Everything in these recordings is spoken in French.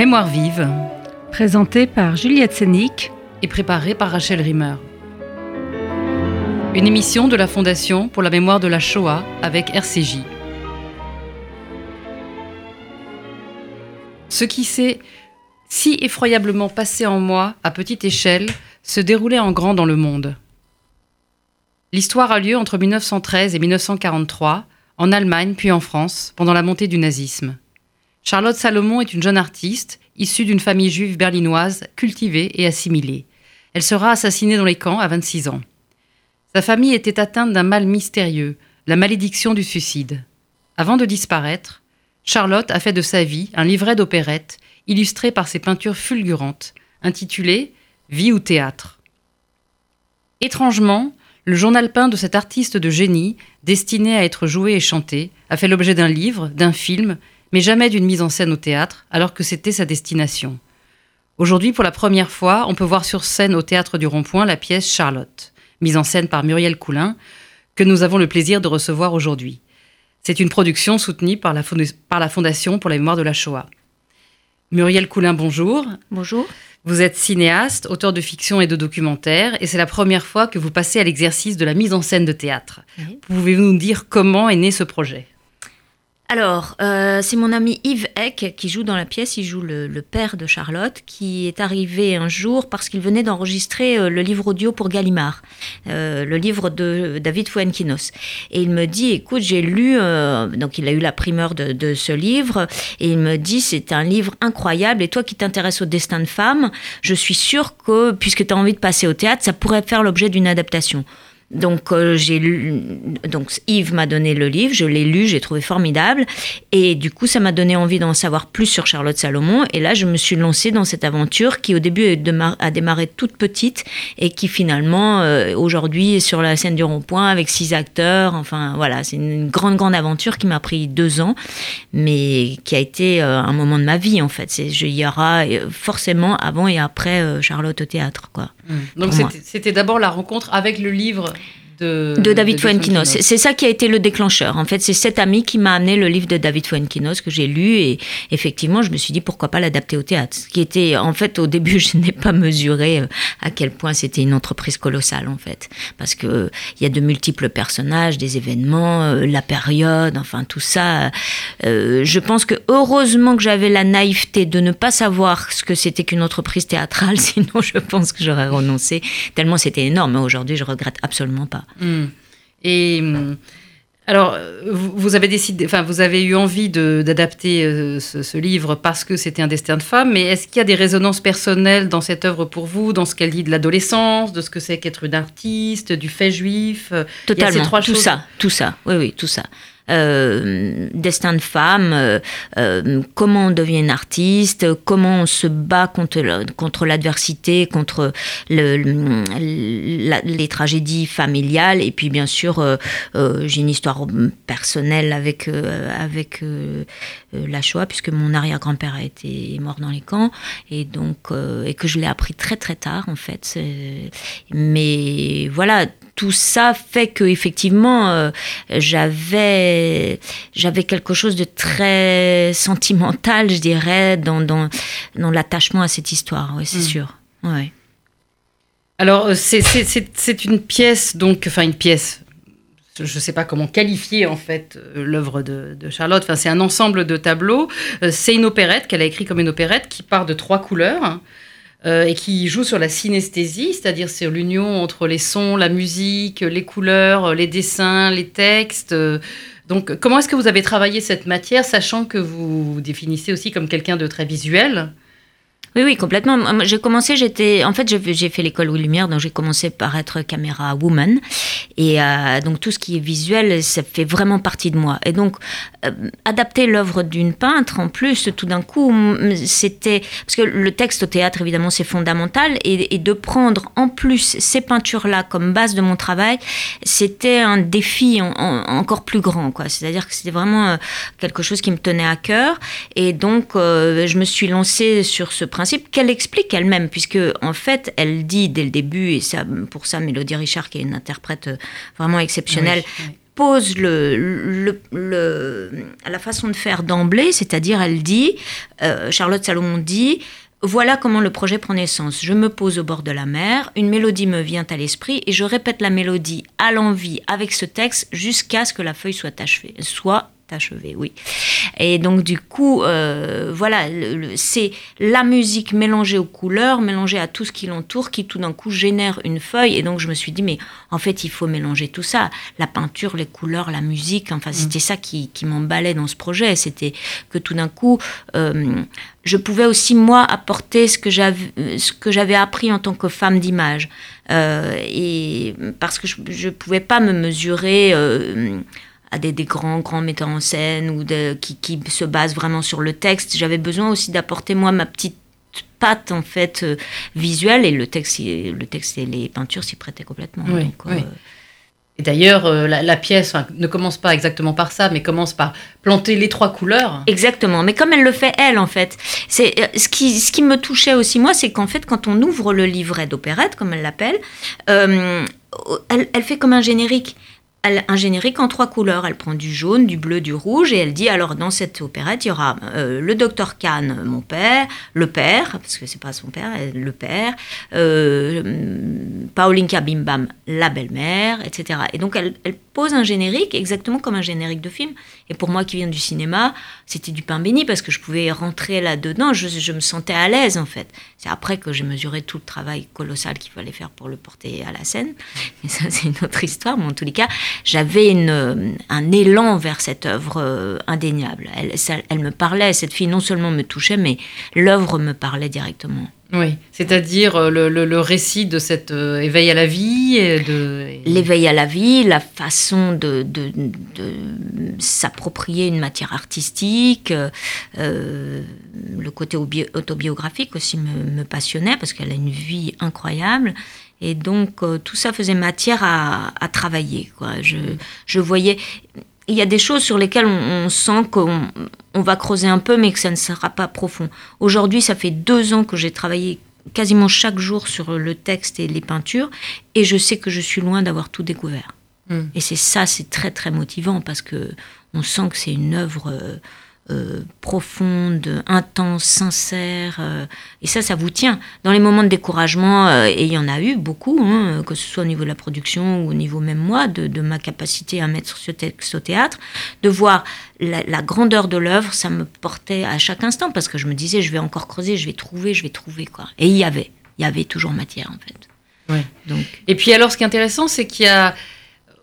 Mémoire vive, Présenté par Juliette Sénic. et préparée par Rachel Rimmer. Une émission de la Fondation pour la mémoire de la Shoah avec RCJ. Ce qui s'est si effroyablement passé en moi à petite échelle se déroulait en grand dans le monde. L'histoire a lieu entre 1913 et 1943, en Allemagne puis en France, pendant la montée du nazisme. Charlotte Salomon est une jeune artiste, issue d'une famille juive berlinoise, cultivée et assimilée. Elle sera assassinée dans les camps à 26 ans. Sa famille était atteinte d'un mal mystérieux, la malédiction du suicide. Avant de disparaître, Charlotte a fait de sa vie un livret d'opérette illustré par ses peintures fulgurantes, intitulé Vie ou théâtre. Étrangement, le journal peint de cet artiste de génie, destiné à être joué et chanté, a fait l'objet d'un livre, d'un film, mais jamais d'une mise en scène au théâtre, alors que c'était sa destination. Aujourd'hui, pour la première fois, on peut voir sur scène au théâtre du Rond-Point la pièce Charlotte, mise en scène par Muriel Coulin, que nous avons le plaisir de recevoir aujourd'hui. C'est une production soutenue par la, Fonda- par la Fondation pour la mémoire de la Shoah. Muriel Coulin, bonjour. Bonjour. Vous êtes cinéaste, auteur de fiction et de documentaires, et c'est la première fois que vous passez à l'exercice de la mise en scène de théâtre. Oui. Pouvez-vous nous dire comment est né ce projet? Alors, euh, c'est mon ami Yves Eck qui joue dans la pièce. Il joue le, le père de Charlotte, qui est arrivé un jour parce qu'il venait d'enregistrer euh, le livre audio pour Gallimard, euh, le livre de David Fuenquinos. Et il me dit, écoute, j'ai lu, euh, donc il a eu la primeur de, de ce livre, et il me dit, c'est un livre incroyable. Et toi qui t'intéresses au destin de femme, je suis sûre que, puisque tu as envie de passer au théâtre, ça pourrait faire l'objet d'une adaptation. Donc euh, j'ai lu, donc Yves m'a donné le livre, je l'ai lu, j'ai trouvé formidable, et du coup ça m'a donné envie d'en savoir plus sur Charlotte Salomon. Et là je me suis lancée dans cette aventure qui au début a démarré toute petite et qui finalement euh, aujourd'hui est sur la scène du rond-point avec six acteurs. Enfin voilà, c'est une grande grande aventure qui m'a pris deux ans, mais qui a été euh, un moment de ma vie en fait. C'est je- il y aura euh, forcément avant et après euh, Charlotte au théâtre quoi. Donc moi. c'était c'était d'abord la rencontre avec le livre de, de David. Fuenquinos. C'est ça qui a été le déclencheur. En fait, c'est cet ami qui m'a amené le livre de David Fuenquinos que j'ai lu et effectivement, je me suis dit pourquoi pas l'adapter au théâtre? Ce qui était, en fait, au début, je n'ai pas mesuré euh, à quel point c'était une entreprise colossale, en fait, parce que euh, il y a de multiples personnages, des événements, euh, la période, enfin tout ça. Euh, je pense que heureusement que j'avais la naïveté de ne pas savoir ce que c'était qu'une entreprise théâtrale, sinon je pense que j'aurais renoncé tellement c'était énorme. Aujourd'hui, je regrette absolument pas. Et hum, alors, euh, vous avez décidé, enfin, vous avez eu envie d'adapter euh, ce, ce livre parce que c'était un destin de femme, mais est-ce qu'il y a des résonances personnelles dans cette œuvre pour vous, dans ce qu'elle dit de l'adolescence, de ce que c'est qu'être une artiste, du fait juif? Euh, il y a ces Totalement, trois tout choses. ça, tout ça, oui, oui, tout ça. Euh, destin de femme, euh, euh, comment on devient une artiste, comment on se bat contre, contre l'adversité, contre la- les tragédies familiales, et puis bien sûr, j'ai une histoire personnelle avec, avec la Shoah, puisque mon arrière-grand-père a été mort dans les camps, et donc, et que je l'ai appris très très tard en fait. Mais voilà, tout ça fait que effectivement euh, j'avais j'avais quelque chose de très sentimental je dirais dans dans, dans l'attachement à cette histoire oui c'est Mm. sûr ouais Alors, euh, c'est- une pièce, donc, enfin, une pièce. Je ne sais pas comment qualifier en fait euh, l'œuvre de, de Charlotte. Enfin, c'est un ensemble de tableaux. C'est une opérette qu'elle a écrit comme une opérette qui part de trois couleurs euh, et qui joue sur la synesthésie, c'est-à-dire sur l'union entre les sons, la musique, les couleurs, les dessins, les textes. Donc, comment est-ce que vous avez travaillé cette matière, sachant que vous vous définissez aussi comme quelqu'un de très visuel? Oui, oui, complètement. J'ai commencé, j'étais, en fait, j'ai fait l'école Louis Lumière, donc j'ai commencé par être caméra woman, et euh, donc tout ce qui est visuel, ça fait vraiment partie de moi. Et donc euh, adapter l'œuvre d'une peintre, en plus, tout d'un coup, c'était parce que le texte au théâtre, évidemment, c'est fondamental, et, de prendre en plus ces peintures-là comme base de mon travail, c'était un défi en- en- encore plus grand, quoi. C'est-à-dire que c'était vraiment euh, quelque chose qui me tenait à cœur, et donc je me suis lancée sur ce principe qu'elle explique elle-même, puisque en fait, elle dit dès le début, et ça, pour ça, Mélodie Richard, qui est une interprète euh, vraiment exceptionnelle, Oui, oui. pose le, la façon de faire d'emblée, c'est-à-dire elle dit, euh, Charlotte Salomon dit, voilà comment le projet prend naissance. Je me pose au bord de la mer, une mélodie me vient à l'esprit et je répète la mélodie à l'envie avec ce texte jusqu'à ce que la feuille soit achevée, soit achevé, oui. Et donc du coup, euh, voilà, c'est la musique mélangée aux couleurs, mélangée à tout ce qui l'entoure, qui tout d'un coup génère une feuille. Et donc je me suis dit, mais en fait, il faut mélanger tout ça, la peinture, les couleurs, la musique. Enfin, c'était mm. ça qui, qui m'emballait dans ce projet. C'était que tout d'un coup, euh, je pouvais aussi moi apporter ce que j'avais, ce que j'avais appris en tant que femme d'image. Euh, et parce que je ne pouvais pas me mesurer à des, grands, grands metteurs en scène ou de, qui, qui se basent vraiment sur le texte. J'avais besoin aussi d'apporter moi ma petite patte en fait euh, visuelle et le texte, le texte et les peintures s'y prêtaient complètement. Oui, euh, Et d'ailleurs, euh, la, pièce ne commence pas exactement par ça, mais commence par planter les trois couleurs. Exactement, mais comme elle le fait elle, en fait. C'est ce qui, ce qui me touchait aussi moi, c'est qu'en fait, quand on ouvre le livret d'opérette, comme elle l'appelle, elle, elle, fait comme un générique un générique en trois couleurs. Elle prend du jaune, du bleu, du rouge et elle dit alors dans cette opérette il y aura euh, le docteur Kahn, mon père, le père parce que c'est pas son père, le père, euh, Paulinka Bimbam, la belle-mère, etc. Et donc elle, elle pose un générique exactement comme un générique de film. Et pour moi qui viens du cinéma, c'était du pain béni parce que je pouvais rentrer là-dedans, je, me sentais à l'aise en fait. C'est après que j'ai mesuré tout le travail colossal qu'il fallait faire pour le porter à la scène. Mais ça, c'est une autre histoire. Mais en tous les cas, j'avais un élan vers cette œuvre euh, indéniable. Elle, elle me parlait, cette fille non seulement me touchait, mais l'œuvre me parlait directement. Oui, c'est-à-dire euh, le, récit de cet euh, éveil à la vie. De... L'éveil à la vie, la façon de, s'approprier une matière artistique, euh, le côté autobiographique aussi me, passionnait parce qu'elle a une vie incroyable. Et donc tout ça faisait matière à, travailler. Quoi. Je, je voyais il y a des choses sur lesquelles on, sent qu'on on va creuser un peu, mais que ça ne sera pas profond. Aujourd'hui, ça fait deux ans que j'ai travaillé quasiment chaque jour sur le texte et les peintures, et je sais que je suis loin d'avoir tout découvert. Hmm. Et c'est ça, c'est très très motivant parce que on sent que c'est une œuvre euh, euh, profonde, intense, sincère. Euh, et ça, ça vous tient. Dans les moments de découragement, euh, et il y en a eu beaucoup, hein, que ce soit au niveau de la production ou au niveau même moi, de, ma capacité à mettre ce texte au théâtre, de voir la, grandeur de l'œuvre, ça me portait à chaque instant parce que je me disais, je vais encore creuser, je vais trouver, je vais trouver. quoi. Et il y avait, il y avait toujours matière en fait. Ouais. Donc. Et puis alors, ce qui est intéressant, c'est qu'il y a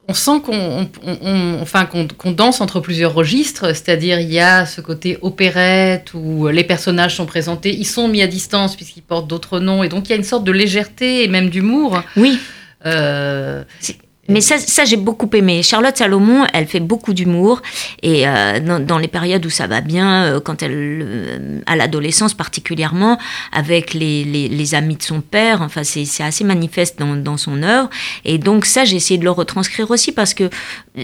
on sent qu'on enfin, qu'on danse entre plusieurs registres, c'est-à-dire il y a ce côté opérette où les personnages sont présentés, ils sont mis à distance puisqu'ils portent d'autres noms, et donc il y a une sorte de légèreté et même d'humour. Oui. Euh, mais ça, ça j'ai beaucoup aimé. Charlotte Salomon, elle fait beaucoup d'humour et euh, dans, les périodes où ça va bien, euh, quand elle, euh, à l'adolescence particulièrement, avec les, les, les, amis de son père, enfin c'est assez manifeste dans, dans, son œuvre. Et donc ça, j'ai essayé de le retranscrire aussi parce que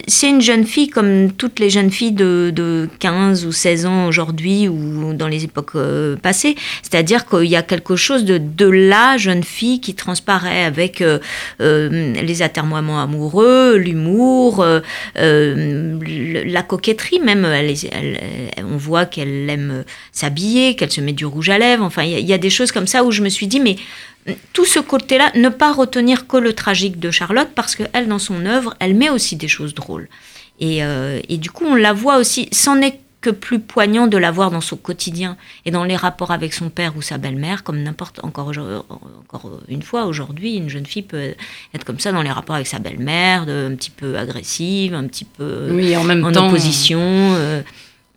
c'est une jeune fille comme toutes les jeunes filles de, de 15 ou 16 ans aujourd'hui ou dans les époques passées. C'est-à-dire qu'il y a quelque chose de, de la jeune fille qui transparaît avec les atermoiements amoureux l'humour, euh, euh, la coquetterie même. on voit qu'elle aime s'habiller, qu'elle se met du rouge à lèvres. Enfin, il y, a des choses comme ça où je me suis dit, mais tout ce côté-là, ne pas retenir que le tragique de Charlotte, parce qu'elle, dans son œuvre, elle met aussi des choses drôles. Et, euh, et du coup, on la voit aussi, c'en est que plus poignant de la voir dans son quotidien et dans les rapports avec son père ou sa belle-mère, comme n'importe encore, encore une fois aujourd'hui, une jeune fille peut être comme ça dans les rapports avec sa belle-mère, un petit peu agressive, un petit peu oui, en, même opposition. Euh,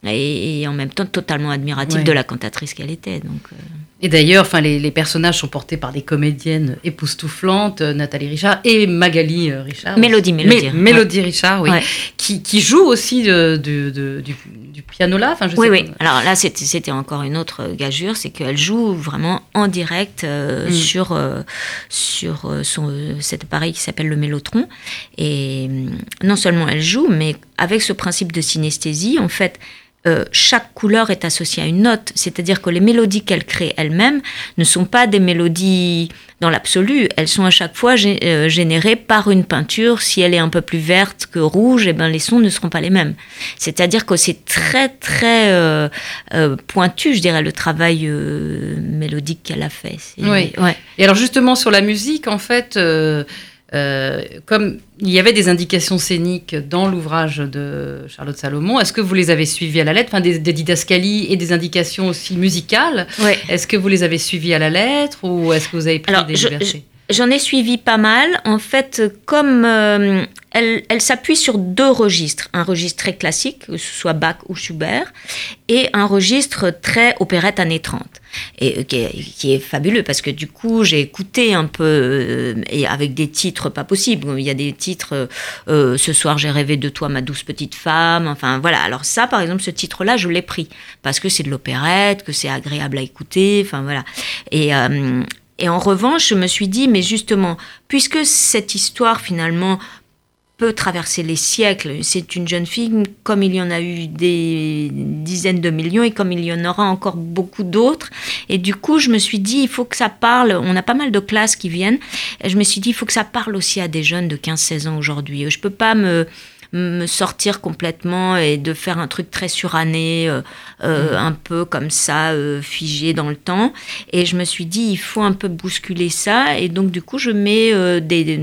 et, en même temps totalement admirative de la cantatrice qu'elle était. Donc, euh. Et d'ailleurs, enfin, les, personnages sont portés par des comédiennes époustouflantes, euh, Nathalie Richard et Magali euh, Richard. Mélodie, Mélodie. Mélodie Richard, oui. Qui, qui, joue aussi de, du, piano là. Enfin, je oui, oui. Alors là, c'était encore une autre gageure, c'est qu'elle joue vraiment en direct mm. sur, sur son, cet appareil qui s'appelle le mélotron. Et non seulement elle joue, mais avec ce principe de synesthésie, en fait, euh, chaque couleur est associée à une note, c'est-à-dire que les mélodies qu'elle crée elle-même ne sont pas des mélodies dans l'absolu, elles sont à chaque fois euh, générées par une peinture. Si elle est un peu plus verte que rouge, et eh ben les sons ne seront pas les mêmes. C'est-à-dire que c'est très très euh, pointu, je dirais, le travail mélodique qu'elle a fait. Oui. Ouais. Et alors justement sur la musique, en fait. Euh, comme il y avait des indications scéniques dans l'ouvrage de Charlotte Salomon, est-ce que vous les avez suivies à la lettre, enfin des, didascalies et des indications aussi musicales. Est-ce que vous les avez suivies à la lettre ou est-ce que vous avez pris des libertés? J'en ai suivi pas mal. En fait, comme euh, elle, s'appuie sur deux registres. Un registre très classique, que ce soit Bach ou Schubert, et un registre très opérette années 30. Et euh, qui est, fabuleux parce que du coup, j'ai écouté un peu, euh, et avec des titres pas possibles. Il y a des titres, Ce soir j'ai rêvé de toi, ma douce petite femme. Enfin voilà. Alors, ça, par exemple, ce titre-là, je l'ai pris parce que c'est de l'opérette, que c'est agréable à écouter. Enfin voilà. Et en revanche, je me suis dit, mais justement, puisque cette histoire finalement peut traverser les siècles, c'est une jeune fille comme il y en a eu des dizaines de millions et comme il y en aura encore beaucoup d'autres. Et du coup, je me suis dit, il faut que ça parle, on a pas mal de classes qui viennent, je me suis dit, il faut que ça parle aussi à des jeunes de 15-16 ans aujourd'hui. Je peux pas me me sortir complètement et de faire un truc très suranné, euh, euh, mm. un peu comme ça, euh, figé dans le temps. Et je me suis dit, il faut un peu bousculer ça. Et donc, du coup, je mets des,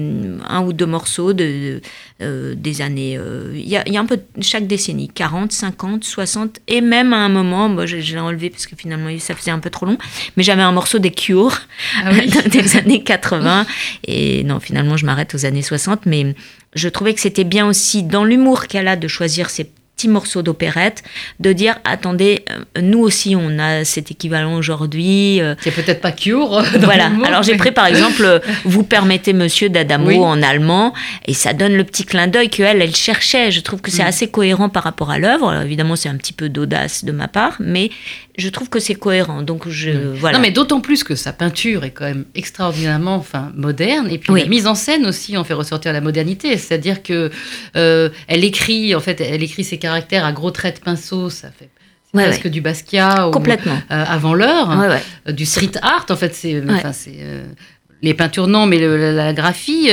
un ou deux morceaux de, des années. Il y, a, y, a un peu chaque décennie, 40, 50, 60, et même à un moment, moi, je, l'ai enlevé parce que finalement, ça faisait un peu trop long, mais j'avais un morceau des Cure ah des années 80. Et non, finalement, je m'arrête aux années 60, mais je trouvais que c'était bien aussi dans l'humour qu'elle a de choisir ses petits morceaux d'opérette, de dire attendez, euh, nous aussi on a cet équivalent aujourd'hui. Euh. C'est peut-être pas Cure. voilà. Alors j'ai pris par exemple euh, Vous permettez Monsieur d'Adamo en allemand, et ça donne le petit clin d'œil qu'elle, elle cherchait. Je trouve que c'est mm. assez cohérent par rapport à l'œuvre. Évidemment, c'est un petit peu d'audace de ma part, mais je trouve que c'est cohérent. Donc je voilà. Non, mais d'autant plus que sa peinture est quand même extraordinairement, enfin, moderne. Et puis la mise en scène aussi en fait ressortir la modernité. C'est-à-dire que euh, elle écrit, en fait, elle écrit ses caractères à gros traits de pinceau. Ça fait presque du Basquiat Complètement. Euh, avant l'heure, euh, du street art. En fait, c'est les peintures non, mais la, graphie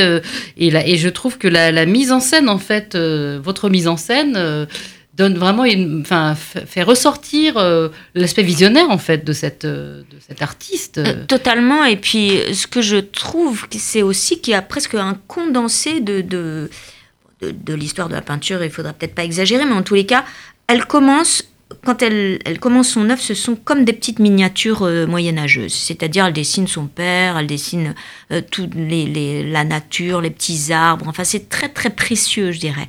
et, la, et je trouve que la, la, mise en scène, en fait, votre mise en scène donne vraiment une, enfin, fait ressortir euh, l'aspect visionnaire en fait de cette de cet artiste. Euh, totalement. Et puis ce que je trouve, c'est aussi qu'il y a presque un condensé de de, de, de l'histoire de la peinture. Il faudra peut-être pas exagérer, mais en tous les cas, elle commence quand elle, elle, commence son œuvre, ce sont comme des petites miniatures euh, moyenâgeuses. C'est-à-dire, elle dessine son père, elle dessine euh, toute les, la nature, les petits arbres. Enfin, c'est très, très précieux, je dirais.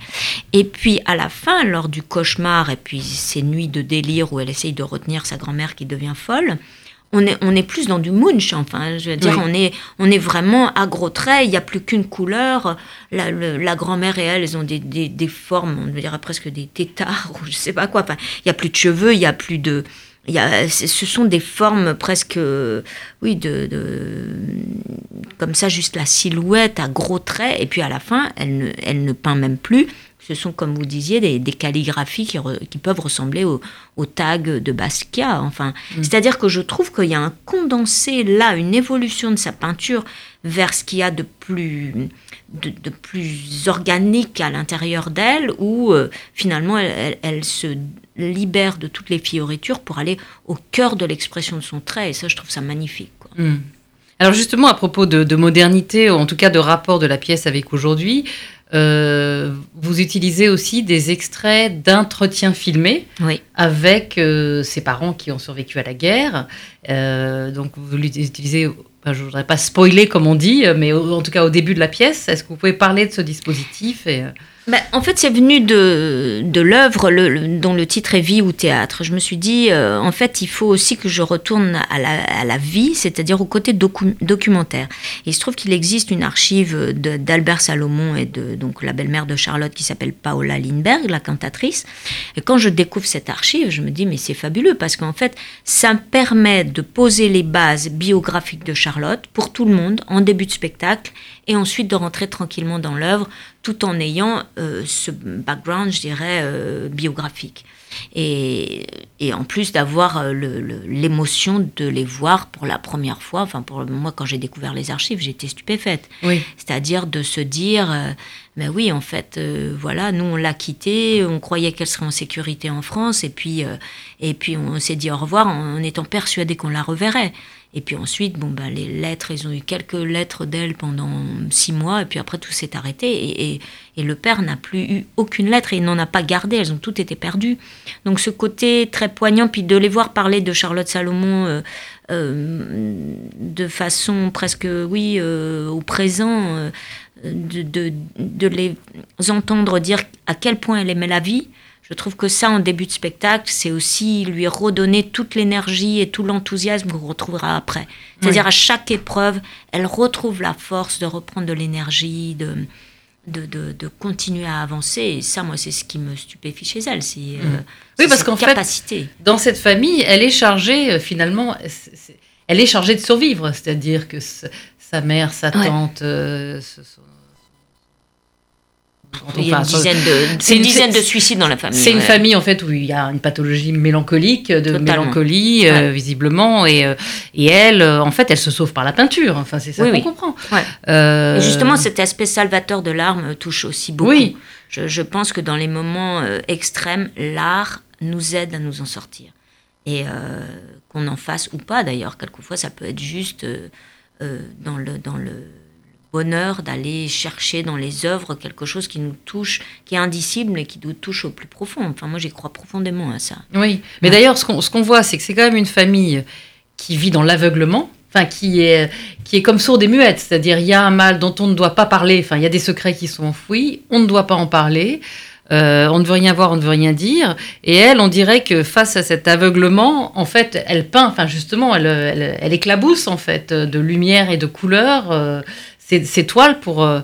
Et puis, à la fin, lors du cauchemar et puis ces nuits de délire où elle essaye de retenir sa grand-mère qui devient folle, on est, on est plus dans du munch, enfin, je veux dire, on, est, on est vraiment à gros traits, il n'y a plus qu'une couleur. La, la grand-mère et elle, elles ont des, des, des, formes, on dirait presque des tétards, ou je sais pas quoi. Enfin, il n'y a plus de cheveux, il n'y a plus de. Il y a, ce sont des formes presque, oui, de, de, comme ça, juste la silhouette à gros traits, et puis à la fin, elle ne, elle ne peint même plus, ce sont, comme vous disiez, des, calligraphies qui, qui, peuvent ressembler au, au, tag de Basquiat. Enfin, mm. c'est-à-dire que je trouve qu'il y a un condensé là, une évolution de sa peinture vers ce qu'il y a de plus, de, plus organique à l'intérieur d'elle, où euh, finalement elle, elle, se libère de toutes les fioritures pour aller au cœur de l'expression de son trait. Et ça, je trouve ça magnifique. Mm. Alors justement, à propos de, de, modernité, ou en tout cas de rapport de la pièce avec aujourd'hui, euh, vous utilisez aussi des extraits d'entretiens filmés avec euh, ses parents qui ont survécu à la guerre. Euh, donc vous utilisez, je ne voudrais pas spoiler comme on dit, mais en tout cas au début de la pièce, est-ce que vous pouvez parler de ce dispositif et, bah, en fait, c'est venu de, de l'œuvre dont le titre est Vie ou théâtre. Je me suis dit, euh, en fait, il faut aussi que je retourne à la, à la vie, c'est-à-dire au côté documentaire. il se trouve qu'il existe une archive d'Albert Salomon et de donc, la belle-mère de Charlotte qui s'appelle Paola Lindbergh, la cantatrice. Et quand je découvre cette archive, je me dis, mais c'est fabuleux parce qu'en fait, ça me permet de poser les bases biographiques de Charlotte pour tout le monde en début de spectacle et ensuite de rentrer tranquillement dans l'œuvre tout en ayant ce background, je dirais, biographique. Et, et, en plus d'avoir l'émotion de les voir pour la première fois. Enfin, pour moi, quand j'ai découvert les archives, j'étais stupéfaite. Oui. C'est-à-dire de se dire, mais oui, en fait, voilà, nous on l'a quittée, on croyait qu'elle serait en sécurité en France, et puis, et puis on s'est dit au revoir en étant persuadé qu'on la reverrait. Et puis ensuite, bon, ben, les lettres, ils ont eu quelques lettres d'elle pendant six mois, et puis après tout s'est arrêté. Et, et, et, le père n'a plus eu aucune lettre, et il n'en a pas gardé, elles ont toutes été perdues. Donc ce côté très poignant, puis de les voir parler de Charlotte Salomon euh, euh, de façon presque, oui, euh, au présent, euh, de, de, de, les entendre dire à quel point elle aimait la vie, je trouve que ça, en début de spectacle, c'est aussi lui redonner toute l'énergie et tout l'enthousiasme qu'on retrouvera après. C'est-à-dire à chaque épreuve, elle retrouve la force de reprendre de l'énergie, de, de, de, de, continuer à avancer. Et ça, moi, c'est ce qui me stupéfie chez elle. C'est mmh. euh, oui, parce qu'en fait, dans cette famille, elle est chargée, euh, finalement, elle est chargée de survivre. C'est-à-dire que sa mère, sa tante, ouais. euh, il y a une dizaine de, une dizaine de suicides dans la famille. C'est ouais. une famille en fait où il y a une pathologie mélancolique, de Totalement. mélancolie ouais. euh, visiblement, et, euh, et elle, euh, en fait, elle se sauve par la peinture. Enfin, c'est ça oui, qu'on oui. comprend. Ouais. Et justement, cet aspect salvateur de l'art me touche aussi beaucoup. Oui. Je, je, pense que dans les moments euh, extrêmes, l'art nous aide à nous en sortir. Et qu'on en fasse ou pas d'ailleurs, quelquefois ça peut être juste dans le dans le bonheur d'aller chercher dans les œuvres quelque chose qui nous touche, qui est indicible et qui nous touche au plus profond. Enfin, moi, j'y crois profondément à ça. Oui, mais ouais. d'ailleurs, ce qu'on qu voit, c'est que c'est quand même une famille qui vit dans l'aveuglement. Enfin, qui est, qui est comme sourde et muette, c'est-à-dire il y a un mal dont on ne doit pas parler, enfin il y a des secrets qui sont enfouis, on ne doit pas en parler, euh, on ne veut rien voir, on ne veut rien dire. Et elle, on dirait que face à cet aveuglement, en fait, elle peint, enfin justement, elle, elle, elle éclabousse en fait de lumière et de couleurs. Euh, ces toiles pour, euh,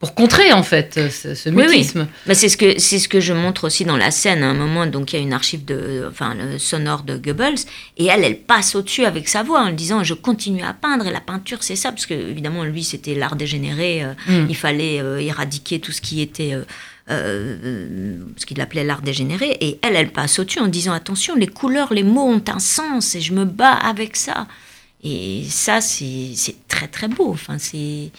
pour contrer en fait ce, ce mutisme. Oui, oui. C'est ce que c'est ce que je montre aussi dans la scène. À un moment, donc il y a une archive de, enfin le sonore de Goebbels, et elle, elle passe au-dessus avec sa voix en disant je continue à peindre et la peinture c'est ça parce que évidemment lui c'était l'art dégénéré. Euh, mm. Il fallait euh, éradiquer tout ce qui était euh, euh, ce qu'il appelait l'art dégénéré, et elle, elle passe au-dessus en disant attention, les couleurs, les mots ont un sens et je me bats avec ça. Et ça, c'est très très beau. Enfin, c'est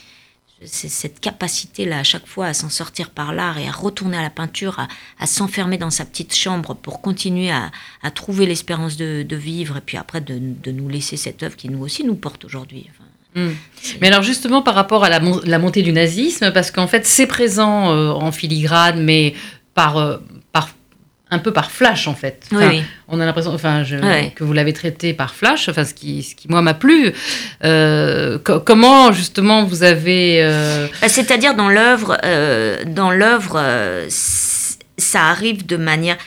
cette capacité-là à chaque fois à s'en sortir par l'art et à retourner à la peinture, à, à s'enfermer dans sa petite chambre pour continuer à, à trouver l'espérance de, de, vivre et puis après de, de, nous laisser cette œuvre qui nous aussi nous porte aujourd'hui. Enfin, mmh. Mais alors justement par rapport à la, la montée du nazisme, parce qu'en fait c'est présent euh, en filigrane, mais par, euh, par un peu par flash en fait. Enfin, oui, oui. On a l'impression, enfin, je, oui. que vous l'avez traité par flash, enfin, ce qui, ce qui moi m'a plu. Euh, co comment justement vous avez. Euh... C'est-à-dire dans l'œuvre, euh, dans l'œuvre, ça arrive de manière.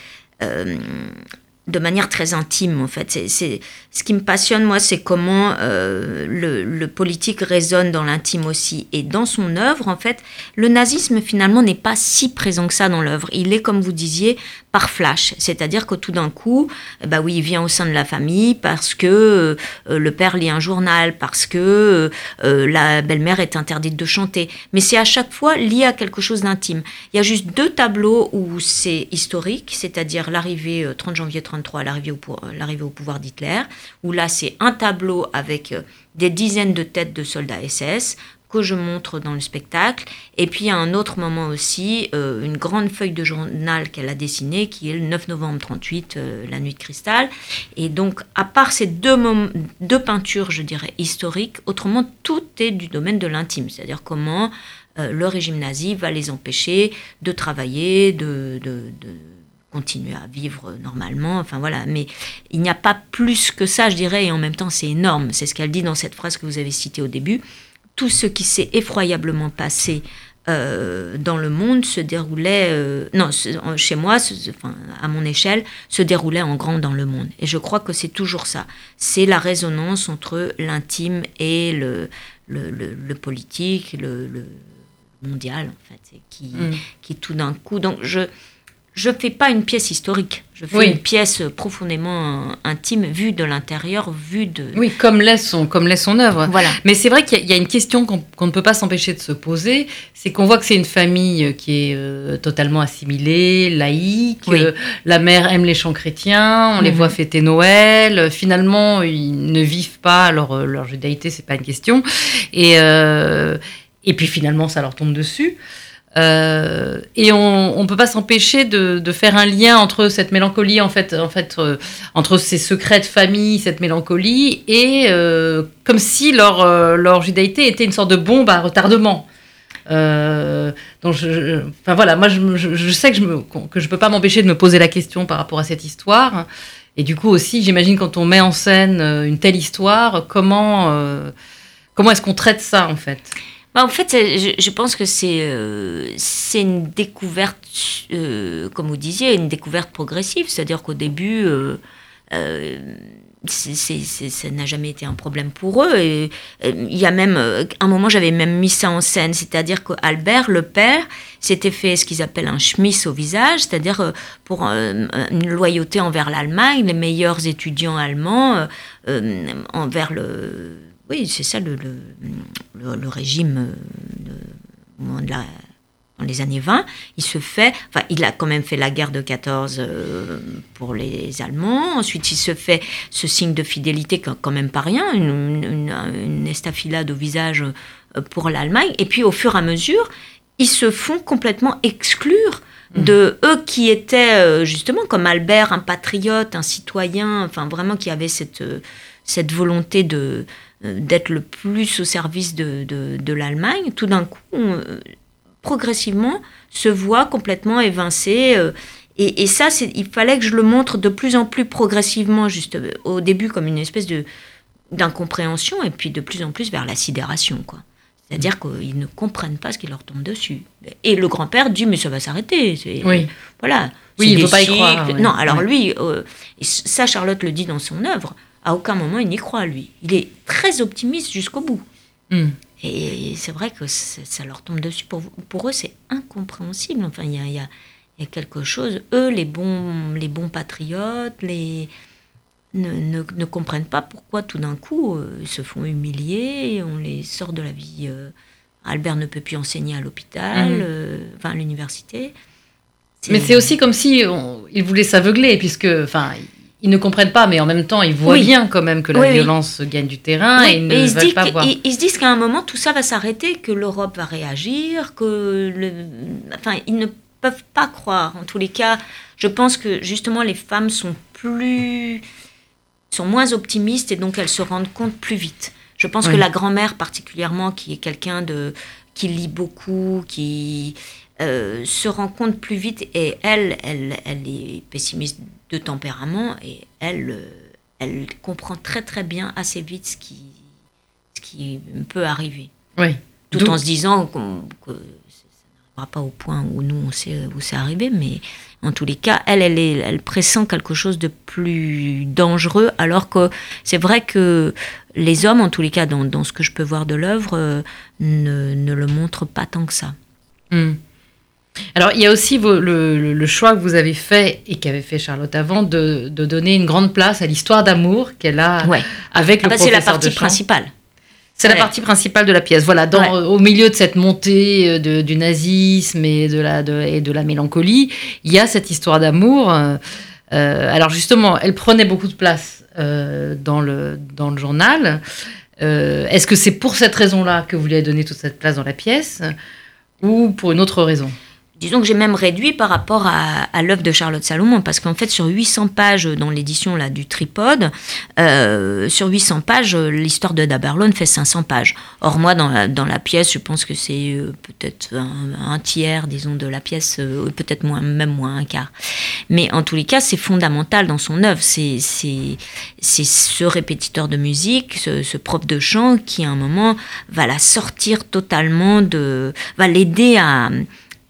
De manière très intime en fait. C'est ce qui me passionne moi, c'est comment euh, le, le, politique résonne dans l'intime aussi. Et dans son œuvre, en fait, le nazisme finalement n'est pas si présent que ça dans l'œuvre. Il est, comme vous disiez, par flash, c'est-à-dire que tout d'un coup, bah oui, il vient au sein de la famille parce que euh, le père lit un journal, parce que euh, la belle-mère est interdite de chanter. Mais c'est à chaque fois lié à quelque chose d'intime. Il y a juste deux tableaux où c'est historique, c'est-à-dire l'arrivée 30 janvier 33, l'arrivée au pouvoir d'Hitler où là c'est un tableau avec euh, des dizaines de têtes de soldats SS que je montre dans le spectacle. Et puis à un autre moment aussi, euh, une grande feuille de journal qu'elle a dessinée, qui est le 9 novembre 38, euh, la nuit de cristal. Et donc, à part ces deux, deux peintures, je dirais, historiques, autrement, tout est du domaine de l'intime. C'est-à-dire comment le régime nazi va les empêcher de travailler, de, de continuer à vivre normalement. Enfin voilà, mais il n'y a pas plus que ça, je dirais, et en même temps c'est énorme. C'est ce qu'elle dit dans cette phrase que vous avez citée au début. Tout ce qui s'est effroyablement passé euh, dans le monde se déroulait, euh, non, chez moi, enfin, à mon échelle, se déroulait en grand dans le monde. Et je crois que c'est toujours ça. C'est la résonance entre l'intime et le, le, le, le politique, le, mondial, en fait, qui, mm. qui tout d'un coup. Donc je je fais pas une pièce historique. Je fais une pièce profondément intime, vue de l'intérieur, vue de. Oui, comme laisse son, comme laisse son œuvre. Voilà. Mais c'est vrai qu'il y, a une question qu'on ne peut pas s'empêcher de se poser, c'est qu'on voit que c'est une famille qui est euh, totalement assimilée, laïque. Euh, la mère aime les chants chrétiens, on les mhm. voit fêter Noël. Finalement, ils ne vivent pas alors euh, leur judaïté, c'est pas une question. Et et puis finalement, ça leur tombe dessus. Euh, et on ne peut pas s'empêcher de, de, faire un lien entre cette mélancolie, en fait, en fait euh, entre ces secrets de famille, cette mélancolie, et euh, comme si leur, leur judaïté était une sorte de bombe à retardement. donc, je, enfin voilà, moi je, je, sais que je ne que je peux pas m'empêcher de me poser la question par rapport à cette histoire. Et du coup aussi, j'imagine quand on met en scène une telle histoire, comment, comment est-ce qu'on traite ça en fait? Bah, en fait, je, pense que c'est euh, une découverte, euh, comme vous disiez, une découverte progressive. C'est-à-dire qu'au début, euh, ça n'a jamais été un problème pour eux. Il y a même un moment, j'avais même mis ça en scène, c'est-à-dire qu'Albert, le père, s'était fait ce qu'ils appellent un schmiss au visage, c'est-à-dire pour une loyauté envers l'Allemagne, les meilleurs étudiants allemands envers le oui, c'est ça le, le, régime euh, de, dans les années 20. Il se fait, enfin, il a quand même fait la guerre de 14 euh, pour les Allemands. Ensuite, il se fait ce signe de fidélité, quand même pas rien, une, une, estafilade au visage euh, pour l'Allemagne. Et puis, au fur et à mesure, ils se font complètement exclure mmh. de eux qui étaient justement comme Albert, un patriote, un citoyen, enfin vraiment qui avait cette, cette volonté de, d'être le plus au service de, de, l'Allemagne, tout d'un coup, euh, progressivement, se voit complètement évincé. Euh, et, et, ça, il fallait que je le montre de plus en plus progressivement, juste au début comme une espèce de d'incompréhension, et puis de plus en plus vers la sidération, quoi. C'est-à-dire mm. qu'ils ne comprennent pas ce qui leur tombe dessus. Et le grand-père dit, mais ça va s'arrêter. Oui. Voilà. Oui, il ne faut pas y croire. Non, alors lui, ça, Charlotte le dit dans son œuvre, à aucun moment il n'y croit, lui. Il est très optimiste jusqu'au bout. Hmm. Et c'est vrai que ça leur tombe dessus. Pour, pour eux, c'est incompréhensible. Enfin, il y a, y, a, y a, quelque chose. Eux, les bons, les bons patriotes, les, ne, ne, comprennent pas pourquoi tout d'un coup euh, ils se font humilier, on les sort de la vie. Euh, Albert ne peut plus enseigner à l'hôpital, hmm. euh, enfin à l'université. Mais c'est aussi comme si il voulait s'aveugler, puisque, enfin, ils ne comprennent pas, mais en même temps, ils voient bien quand même que la violence gagne du terrain et ils ne veulent pas voir. Ils, se disent qu'à un moment, tout ça va s'arrêter, que l'Europe va réagir, que... Le... Enfin, ils ne peuvent pas croire. En tous les cas, je pense que justement, les femmes sont plus... sont moins optimistes et donc elles se rendent compte plus vite. Je pense que la grand-mère particulièrement, qui est quelqu'un de qui lit beaucoup, qui euh, se rend compte plus vite et elle, elle, elle est pessimiste de tempérament et elle, euh, elle comprend très très bien assez vite ce qui, ce qui peut arriver. Oui. Tout en se disant que ça n'arrivera pas au point où nous on sait où c'est arrivé, mais en tous les cas, elle, elle, est, elle pressent quelque chose de plus dangereux, alors que c'est vrai que les hommes, en tous les cas, dans, dans ce que je peux voir de l'œuvre, euh, ne, ne, le montrent pas tant que ça. Hmm. Alors, il y a aussi le, choix que vous avez fait et qu'avait fait Charlotte avant de, donner une grande place à l'histoire d'amour qu'elle a avec le ah bah, C'est la partie principale. C'est la partie principale de la pièce. Voilà, dans, au milieu de cette montée euh, du nazisme et de, la, et de la mélancolie, il y a cette histoire d'amour. Euh, euh, alors justement, elle prenait beaucoup de place dans, le, dans le journal. Est-ce que c'est pour cette raison-là que vous lui avez donné toute cette place dans la pièce ou pour une autre raison? Disons que j'ai même réduit par rapport à, l'œuvre de Charlotte Salomon, parce qu'en fait, sur 800 pages dans l'édition là du Tripode, euh, sur 800 pages, l'histoire de Daberlone fait 500 pages. Or, moi, dans la, dans la pièce, je pense que c'est euh, peut-être un, tiers, disons, de la pièce, euh, peut-être moins, même moins un quart. Mais en tous les cas, c'est fondamental dans son œuvre. C'est ce répétiteur de musique, ce, ce prof de chant qui, à un moment, va la sortir totalement de. va l'aider à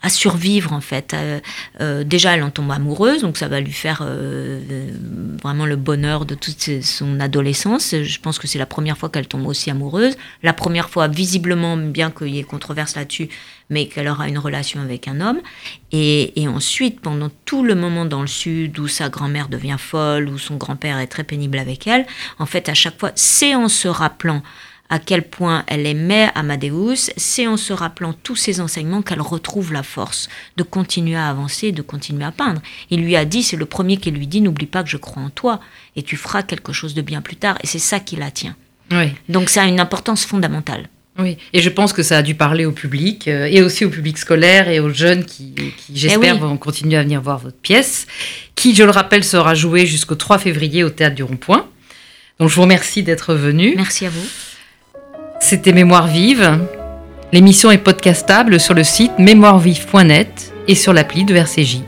à survivre en fait. Euh, euh, déjà, elle en tombe amoureuse, donc ça va lui faire euh, vraiment le bonheur de toute son adolescence. Je pense que c'est la première fois qu'elle tombe aussi amoureuse. La première fois, visiblement, bien qu'il y ait controverse là-dessus, mais qu'elle aura une relation avec un homme. Et, et, ensuite, pendant tout le moment dans le sud où sa grand-mère devient folle, où son grand-père est très pénible avec elle, en fait, à chaque fois, c'est en se rappelant à quel point elle aimait Amadeus, c'est en se rappelant tous ses enseignements qu'elle retrouve la force de continuer à avancer, de continuer à peindre. Il lui a dit, c'est le premier qui lui dit, n'oublie pas que je crois en toi et tu feras quelque chose de bien plus tard. Et c'est ça qui la tient. Oui. Donc ça a une importance fondamentale. Oui, et je pense que ça a dû parler au public euh, et aussi au public scolaire et aux jeunes qui, j'espère, eh vont continuer à venir voir votre pièce, qui, je le rappelle, sera jouée jusqu'au 3 février au Théâtre du Rond-Point. Donc je vous remercie d'être venu. Merci à vous. C'était Mémoire vive. L'émission est podcastable sur le site mémoirevive.net et sur l'appli de RCJ.